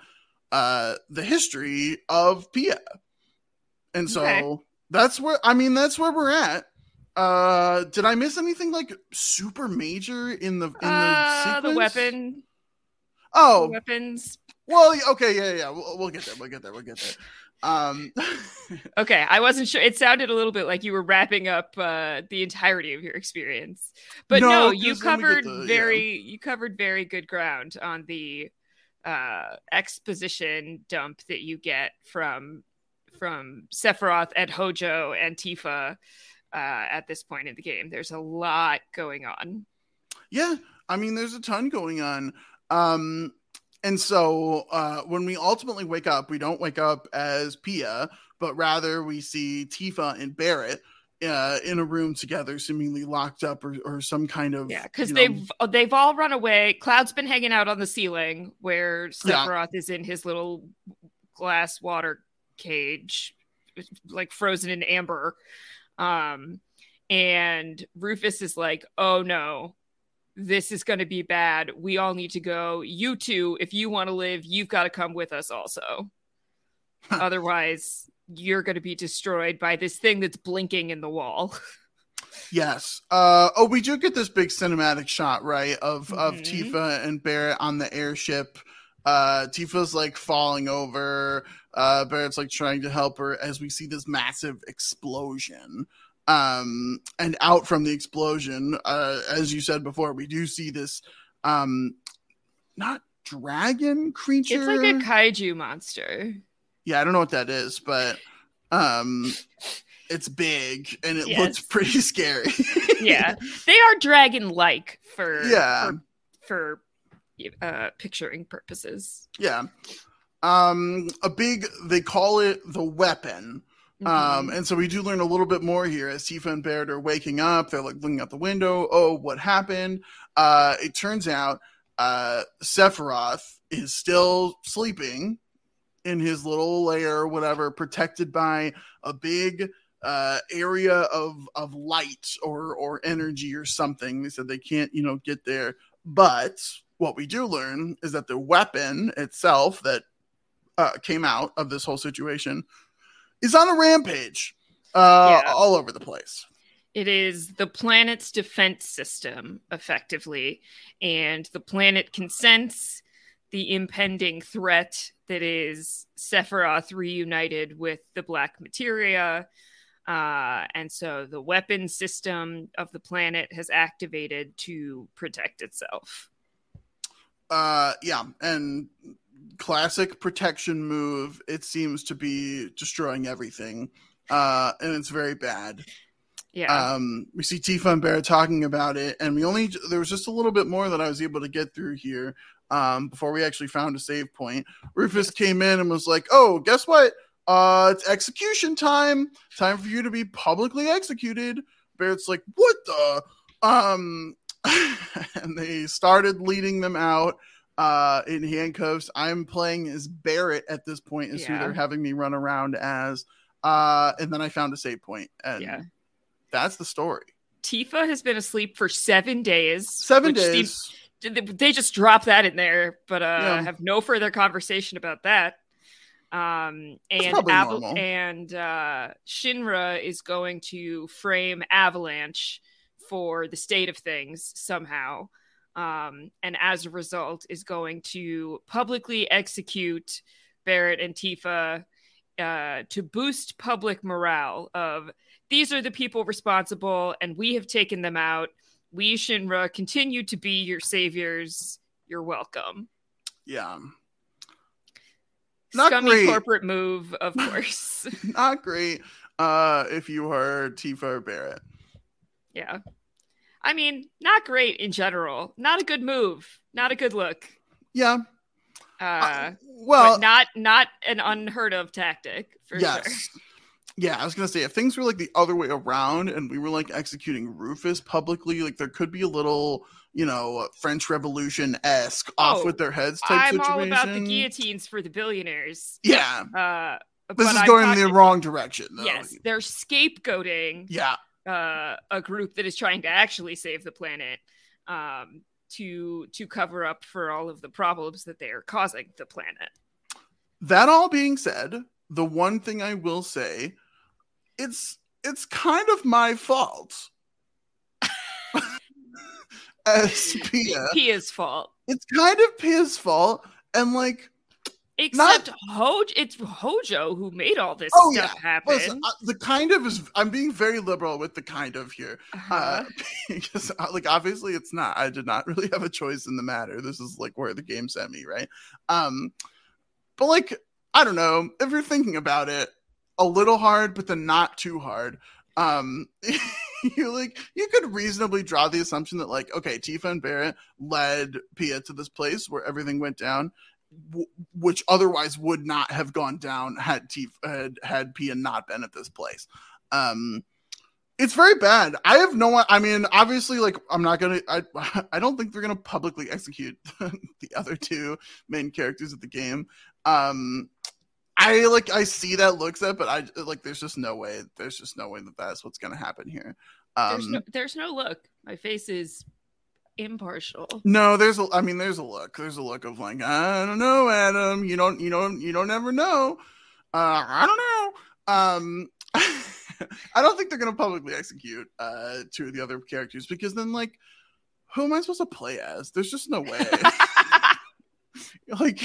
uh, the history of Pia. And so Okay. that's where I mean that's where we're at. Uh did I miss anything like super major in the in the Uh, the weapon, Oh, weapons. well, okay, yeah, yeah, we'll, we'll get there. We'll get there. We'll get there. Um, [LAUGHS] Okay, I wasn't sure. It sounded a little bit like you were wrapping up uh, the entirety of your experience, but No, no, you 'cause when we get covered to- yeah. very you covered very good ground on the uh, exposition dump that you get from from Sephiroth and Hojo and Tifa uh, at this point in the game. There's a lot going on. yeah, I mean, there's a ton going on. Um, and so uh, when we ultimately wake up, we don't wake up as Pia, but rather we see Tifa and Barrett uh, in a room together, seemingly locked up or, or some kind of Yeah, because they've uh, they've all run away. Cloud's been hanging out on the ceiling where Yeah. Sephiroth is in his little glass water cage, like frozen in amber. Um, and Rufus is like, "Oh no, this is going to be bad. We all need to go. You two, if you want to live, you've got to come with us also. Otherwise." You're going to be destroyed by this thing that's blinking in the wall. [LAUGHS] Yes. Uh, oh, we do get this big cinematic shot, right, of of Mhm. Tifa and Barrett on the airship. Uh, Tifa's like falling over. Uh, Barrett's like trying to help her as we see this massive explosion. Um, and out from the explosion, uh, as you said before, we do see this, um, not dragon creature. It's like a kaiju monster. yeah, I don't know what that is, but um, it's big and it Yes. looks pretty scary. [LAUGHS] yeah [LAUGHS] they are dragon like for Yeah. for, for uh picturing purposes Yeah. Um a big they call it the weapon. Um Mhm. and so we do learn a little bit more here as Tifa and Barret are waking up. They're like looking out the window. Oh, what happened? Uh it turns out uh Sephiroth is still sleeping in his little lair or whatever, protected by a big uh area of of light or or energy or something. They said they can't, you know, get there. But what we do learn is that the weapon itself that uh, came out of this whole situation is on a rampage uh, Yeah. all over the place. it is the planet's defense system effectively and the planet can sense the impending threat that is sephiroth reunited with the black materia uh, and so the weapon system of the planet has activated to protect itself Uh, yeah, and classic protection move. It seems to be destroying everything, uh, and it's very bad. Yeah. Um, we see Tifa and Barrett talking about it, and we only there was just a little bit more that I was able to get through here um, before we actually found a save point. Rufus came in and was like, "Oh, guess what? Uh, it's execution time. Time for you to be publicly executed." Barrett's like, "What the?" Um, [LAUGHS] and they started leading them out uh in handcuffs. I'm playing as Barrett at this point, is who they're having me run around as. Uh, and then I found a save point, and Yeah. that's the story. Tifa has been asleep for seven days. Seven days. seems- they just drop that in there, but uh, Yeah. have no further conversation about that. Um, and Aval- and uh, Shinra is going to frame Avalanche for the state of things somehow, um, and as a result, is going to publicly execute Barrett and Tifa uh, to boost public morale. Of these are the people responsible, and we have taken them out. We Shinra continue to be your saviors. You're welcome. yeah. Not Scummy great. corporate move, of [LAUGHS] course. Not great. Uh, if you are Tifa or Barrett. yeah. I mean, not great in general. Not a good move. Not a good look. Yeah. Uh, Uh, well, not not an unheard of tactic for yes. sure. Yeah, I was gonna say if things were like the other way around and we were like executing Rufus publicly, like there could be a little, you know, French Revolution esque off Oh, with their heads type I'm situation. all about the guillotines for the billionaires. Yeah, Uh, this but is I'm going in the wrong direction. Though. Yes, they're scapegoating Yeah. Uh, a group that is trying to actually save the planet um, to to cover up for all of the problems that they are causing the planet. That all being said, the one thing I will say, it's it's kind of my fault. [LAUGHS] As Pia, Pia's fault. it's kind of Pia's fault, and like Except Hojo, it's Hojo who made all this Oh, stuff yeah. happen. Listen, uh, the kind of is I'm being very liberal with the kind of here. Uh-huh. Uh, [LAUGHS] because uh, like obviously it's not. I did not [LAUGHS] really have a choice in the matter. This is like where the game sent me, right? Um, but like I don't know if you're thinking about it a little hard, but then not too hard. Um, [LAUGHS] you like you could reasonably draw the assumption that like okay, Tifa and Barrett led Pia to this place where everything went down. W- Which otherwise would not have gone down had Tifa had, had Pia not been at this place. Um, it's very bad. I have no. I mean, obviously, like I'm not gonna. I [LAUGHS] I don't think they're gonna publicly execute [LAUGHS] the other two main characters of the game. Um, I like. I see that looks at, but I like. There's just no way. There's just no way that that's what's gonna happen here. Um, there's no there's no look. My face is impartial. no, there's a. I mean, there's a look. There's a look of like, I don't know, Adam. You don't. You don't. You don't ever know. Uh, I don't know. Um, [LAUGHS] I don't think they're gonna publicly execute uh two of the other characters because then like, who am I supposed to play as? There's just no way. [LAUGHS] like,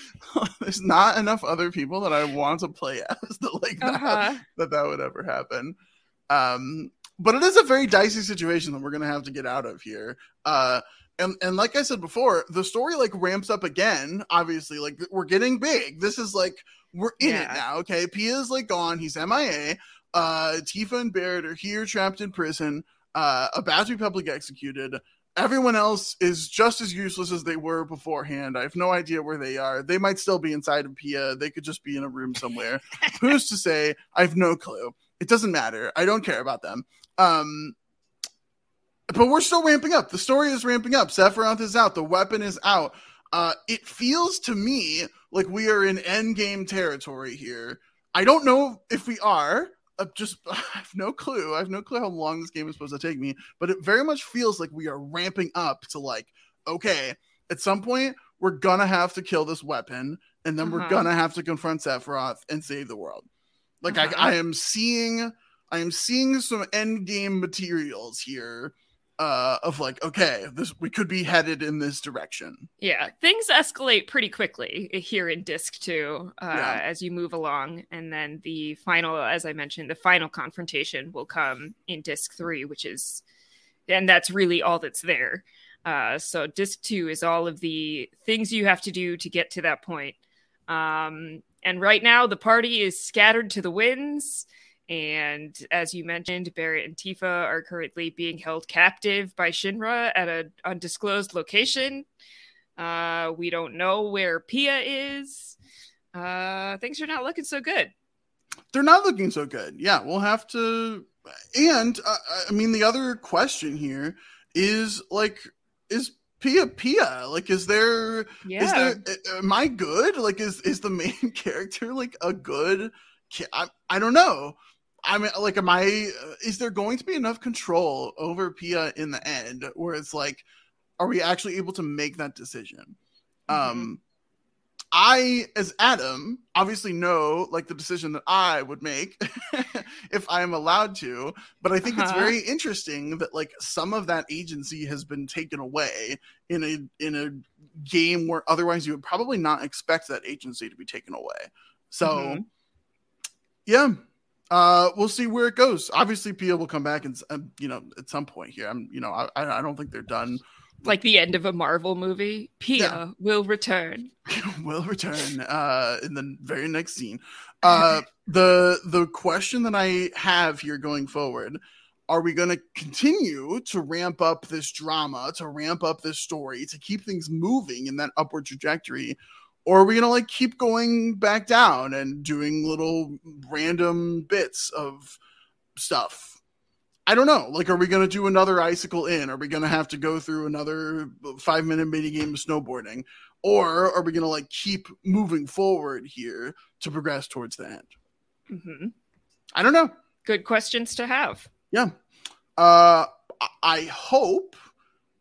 [LAUGHS] there's not enough other people that I want to play as that like that Uh-huh. that that would ever happen. Um, but it is a very dicey situation that we're gonna have to get out of here. Uh, and and like I said before, the story like ramps up again. Obviously, like we're getting big. This is like we're in it now. Okay, Pia's like gone. He's MIA. Uh, Tifa and Barrett are here, trapped in prison, uh, about to be publicly executed. Everyone else is just as useless as they were beforehand. I have no idea where they are. They might still be inside of Pia. They could just be in a room somewhere. [LAUGHS] Who's to say? I have no clue. It doesn't matter. I don't care about them. Um, but we're still ramping up. The story is ramping up. Sephiroth is out. The weapon is out. Uh, it feels to me like we are in endgame territory here. I don't know if we are. Uh, just [LAUGHS] I have no clue. I have no clue how long this game is supposed to take me, but it very much feels like we are ramping up to like, okay, at some point we're gonna have to kill this weapon, and then we're Uh-huh. gonna have to confront Sephiroth and save the world. Like Uh-huh. I, I am seeing, I am seeing some end game materials here, uh, of like, okay, this we could be headed in this direction. Yeah, things escalate pretty quickly here in Disc 2 uh, Yeah. as you move along. And then the final, as I mentioned, the final confrontation will come in Disc 3, which is, and that's really all that's there. Uh, so Disc 2 is all of the things you have to do to get to that point. Um, and right now, the party is scattered to the winds. And as you mentioned, Barret and Tifa are currently being held captive by Shinra at an undisclosed location. Uh, we don't know where Pia is. Uh, things are not looking so good. They're not looking so good. Yeah, we'll have to. And uh, I mean, the other question here is like, is Pia Pia? Like, is there? Yeah. Is there? Am I good? Like, is is the main [LAUGHS] character like a good? I I don't know. I mean, like, am I? Is there going to be enough control over Pia in the end, where it's like, are we actually able to make that decision? Mhm. Um, I, as Adam, obviously know like the decision that I would make [LAUGHS] if I am allowed to. But I think it's Uh-huh. very interesting that like some of that agency has been taken away in a in a game where otherwise you would probably not expect that agency to be taken away. So, Mhm. yeah, uh, we'll see where it goes. Obviously, Pia will come back and um, you know at some point here. I'm you know I I don't think they're done. Like the end of a Marvel movie, Pia Yeah. will return. [LAUGHS] will return uh in the very next scene uh [LAUGHS] the the question that i have here going forward are we going to continue to ramp up this drama to ramp up this story to keep things moving in that upward trajectory or are we going to like keep going back down and doing little random bits of stuff I don't know. Like, are we going to do another Icicle Inn? Are we going to have to go through another five minute mini game of snowboarding? or are we going to like keep moving forward here to progress towards the end hmm i don't know Good questions to have. yeah uh i hope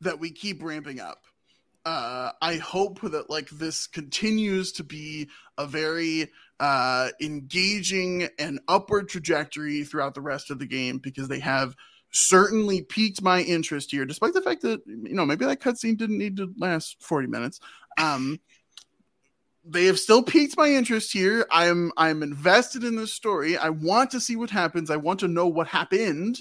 that we keep ramping up uh i hope that like this continues to be a very uh engaging and upward trajectory throughout the rest of the game because they have certainly piqued my interest here despite the fact that you know maybe that cutscene didn't need to last 40 minutes. Um they have still piqued my interest here. I'm i'm invested in this story. I want to see what happens. I want to know what happened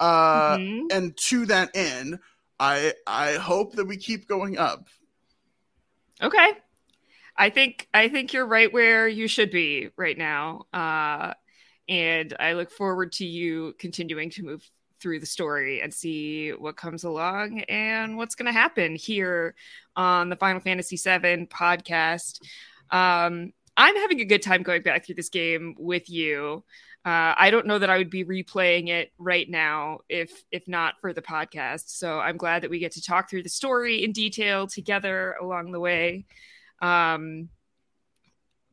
uh Mhm. and to that end i i hope that we keep going up Okay. I think I think you're right where you should be right now. Uh and I look forward to you continuing to move through the story and see what comes along and what's going to happen here on the Final Fantasy VII podcast. Um, I'm having a good time going back through this game with you. Uh, I don't know that I would be replaying it right now if if not for the podcast. So I'm glad that we get to talk through the story in detail together along the way. Um,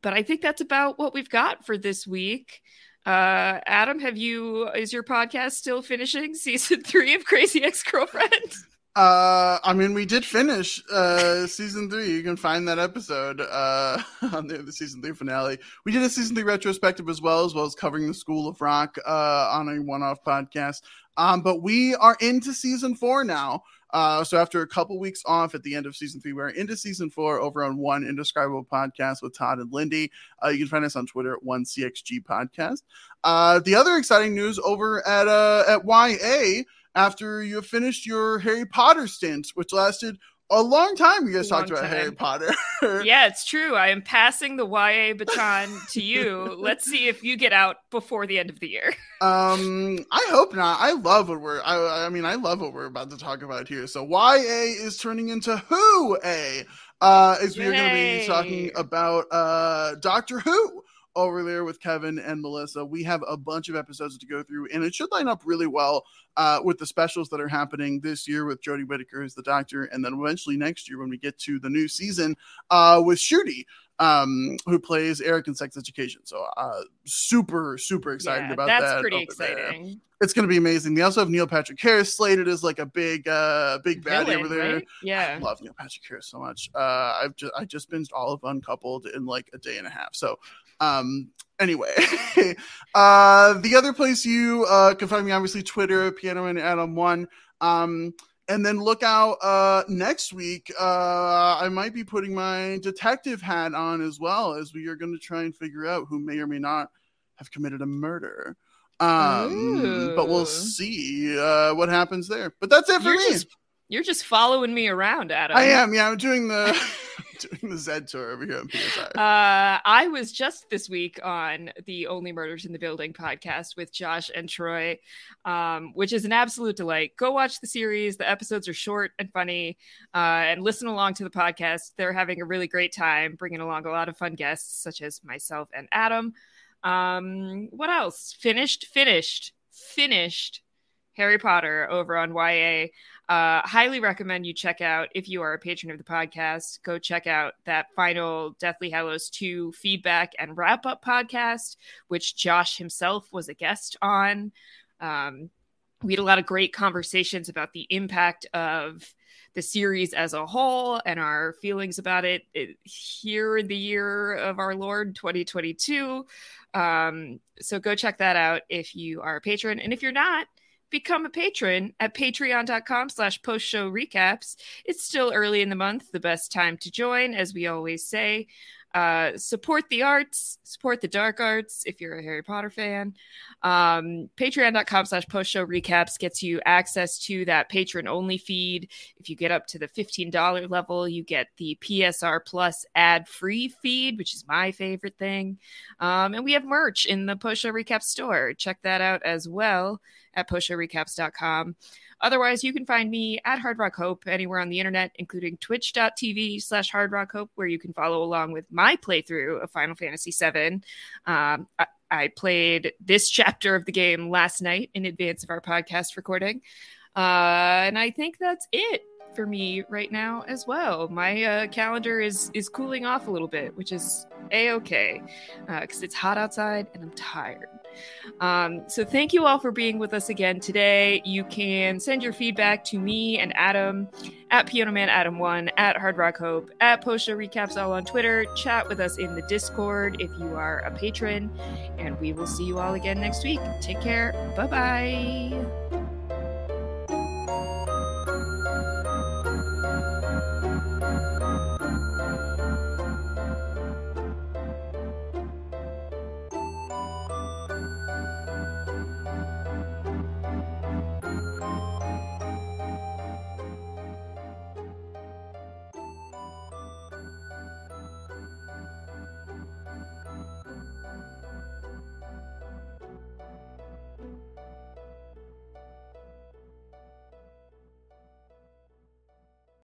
but I think that's about what we've got for this week. Uh, Adam, have you is your podcast still finishing [LAUGHS] season three of Crazy Ex Girlfriend? Uh, I mean, we did finish uh season three. You can find that episode uh [LAUGHS] on the, the season three finale. We did a season three retrospective as well, as well as covering the School of Rock uh on a one-off podcast. Um, but we are into season four now. Uh, so after a couple weeks off at the end of season three, we're into season four over on One Indescribable Podcast with Todd and Lindy. Uh, you can find us on Twitter at One CXG Podcast. Uh, the other exciting news over at uh at YA after you have finished your Harry Potter stint, which lasted a long time. You guys Long talked about time. Harry Potter. [LAUGHS] yeah, it's true. I am passing the YA baton to you. [LAUGHS] Let's see if you get out before the end of the year. [LAUGHS] Um, I hope not. I love what we're. I, I mean, I love what we're about to talk about here. So YA is turning into Who A. Uh, as we are going to be talking about uh Doctor Who over there with Kevin and Melissa. We have a bunch of episodes to go through, and it should line up really well uh, with the specials that are happening this year with Jodie Whittaker as the Doctor, and then eventually next year when we get to the new season uh, with Ncuti, um, who plays Eric in Sex Education. So, uh, super super excited Yeah, about that's that. That's pretty over there. exciting. It's going to be amazing. They also have Neil Patrick Harris slated as like a big, uh, big baddie Villain, over there. right? Yeah. I love Neil Patrick Harris so much. Uh, I've just I just binged all of Uncoupled in like a day and a half. So, um, anyway, [LAUGHS] uh, the other place you uh can find me obviously Twitter, Piano Man Adam One. Um, and then look out uh next week. Uh, I might be putting my detective hat on as well as we are going to try and figure out who may or may not have committed a murder. Um, but we'll see uh, what happens there. But that's it for You're me. just you're just following me around, Adam. I am. Yeah, I'm doing the [LAUGHS] [LAUGHS] doing the Zed tour over here on PSI? Uh, I was just this week on the Only Murders in the Building podcast with Josh and Troy, um, which is an absolute delight. Go watch the series. The episodes are short and funny, uh, and listen along to the podcast. They're having a really great time, bringing along a lot of fun guests, such as myself and Adam. Um, what else? Finished, finished, finished Harry Potter over on YA. Uh, highly recommend you check out if you are a patron of the podcast. Go check out that final Deathly Hallows 2 feedback and wrap up podcast, which Josh himself was a guest on. Um, we had a lot of great conversations about the impact of the series as a whole and our feelings about it, it here in the year of our Lord 2022. Um, so go check that out if you are a patron. And if you're not, become a patron at patreon.com slash post show recaps. It's still early in the month, the best time to join, as we always say. Uh, support the arts, support the dark arts if you're a Harry Potter fan. Um, Patreon.com slash post show recaps gets you access to that patron only feed. If you get up to the $15 level, you get the PSR Plus ad free feed, which is my favorite thing. Um, and we have merch in the post show recap store. Check that out as well at postshowrecaps.com. Otherwise, you can find me at Hard Rock Hope anywhere on the internet, including twitch.tv slash Hard Rock Hope, where you can follow along with my playthrough of Final Fantasy VII. Um, I, I, played this [LAUGHS] chapter of the game last night in advance of our podcast recording. Uh, and I think that's it for me right now as well. My uh, calendar is is cooling off a little bit, which is a okay because uh, it's hot outside and I'm tired. Um, so thank you all for being with us again today. You can send your feedback to me and Adam at Piano Man Adam One at Hard Rock Hope at Post Show Recaps all on Twitter. Chat with us in the Discord if you are a patron, and we will see you all again next week. Take care. Bye bye.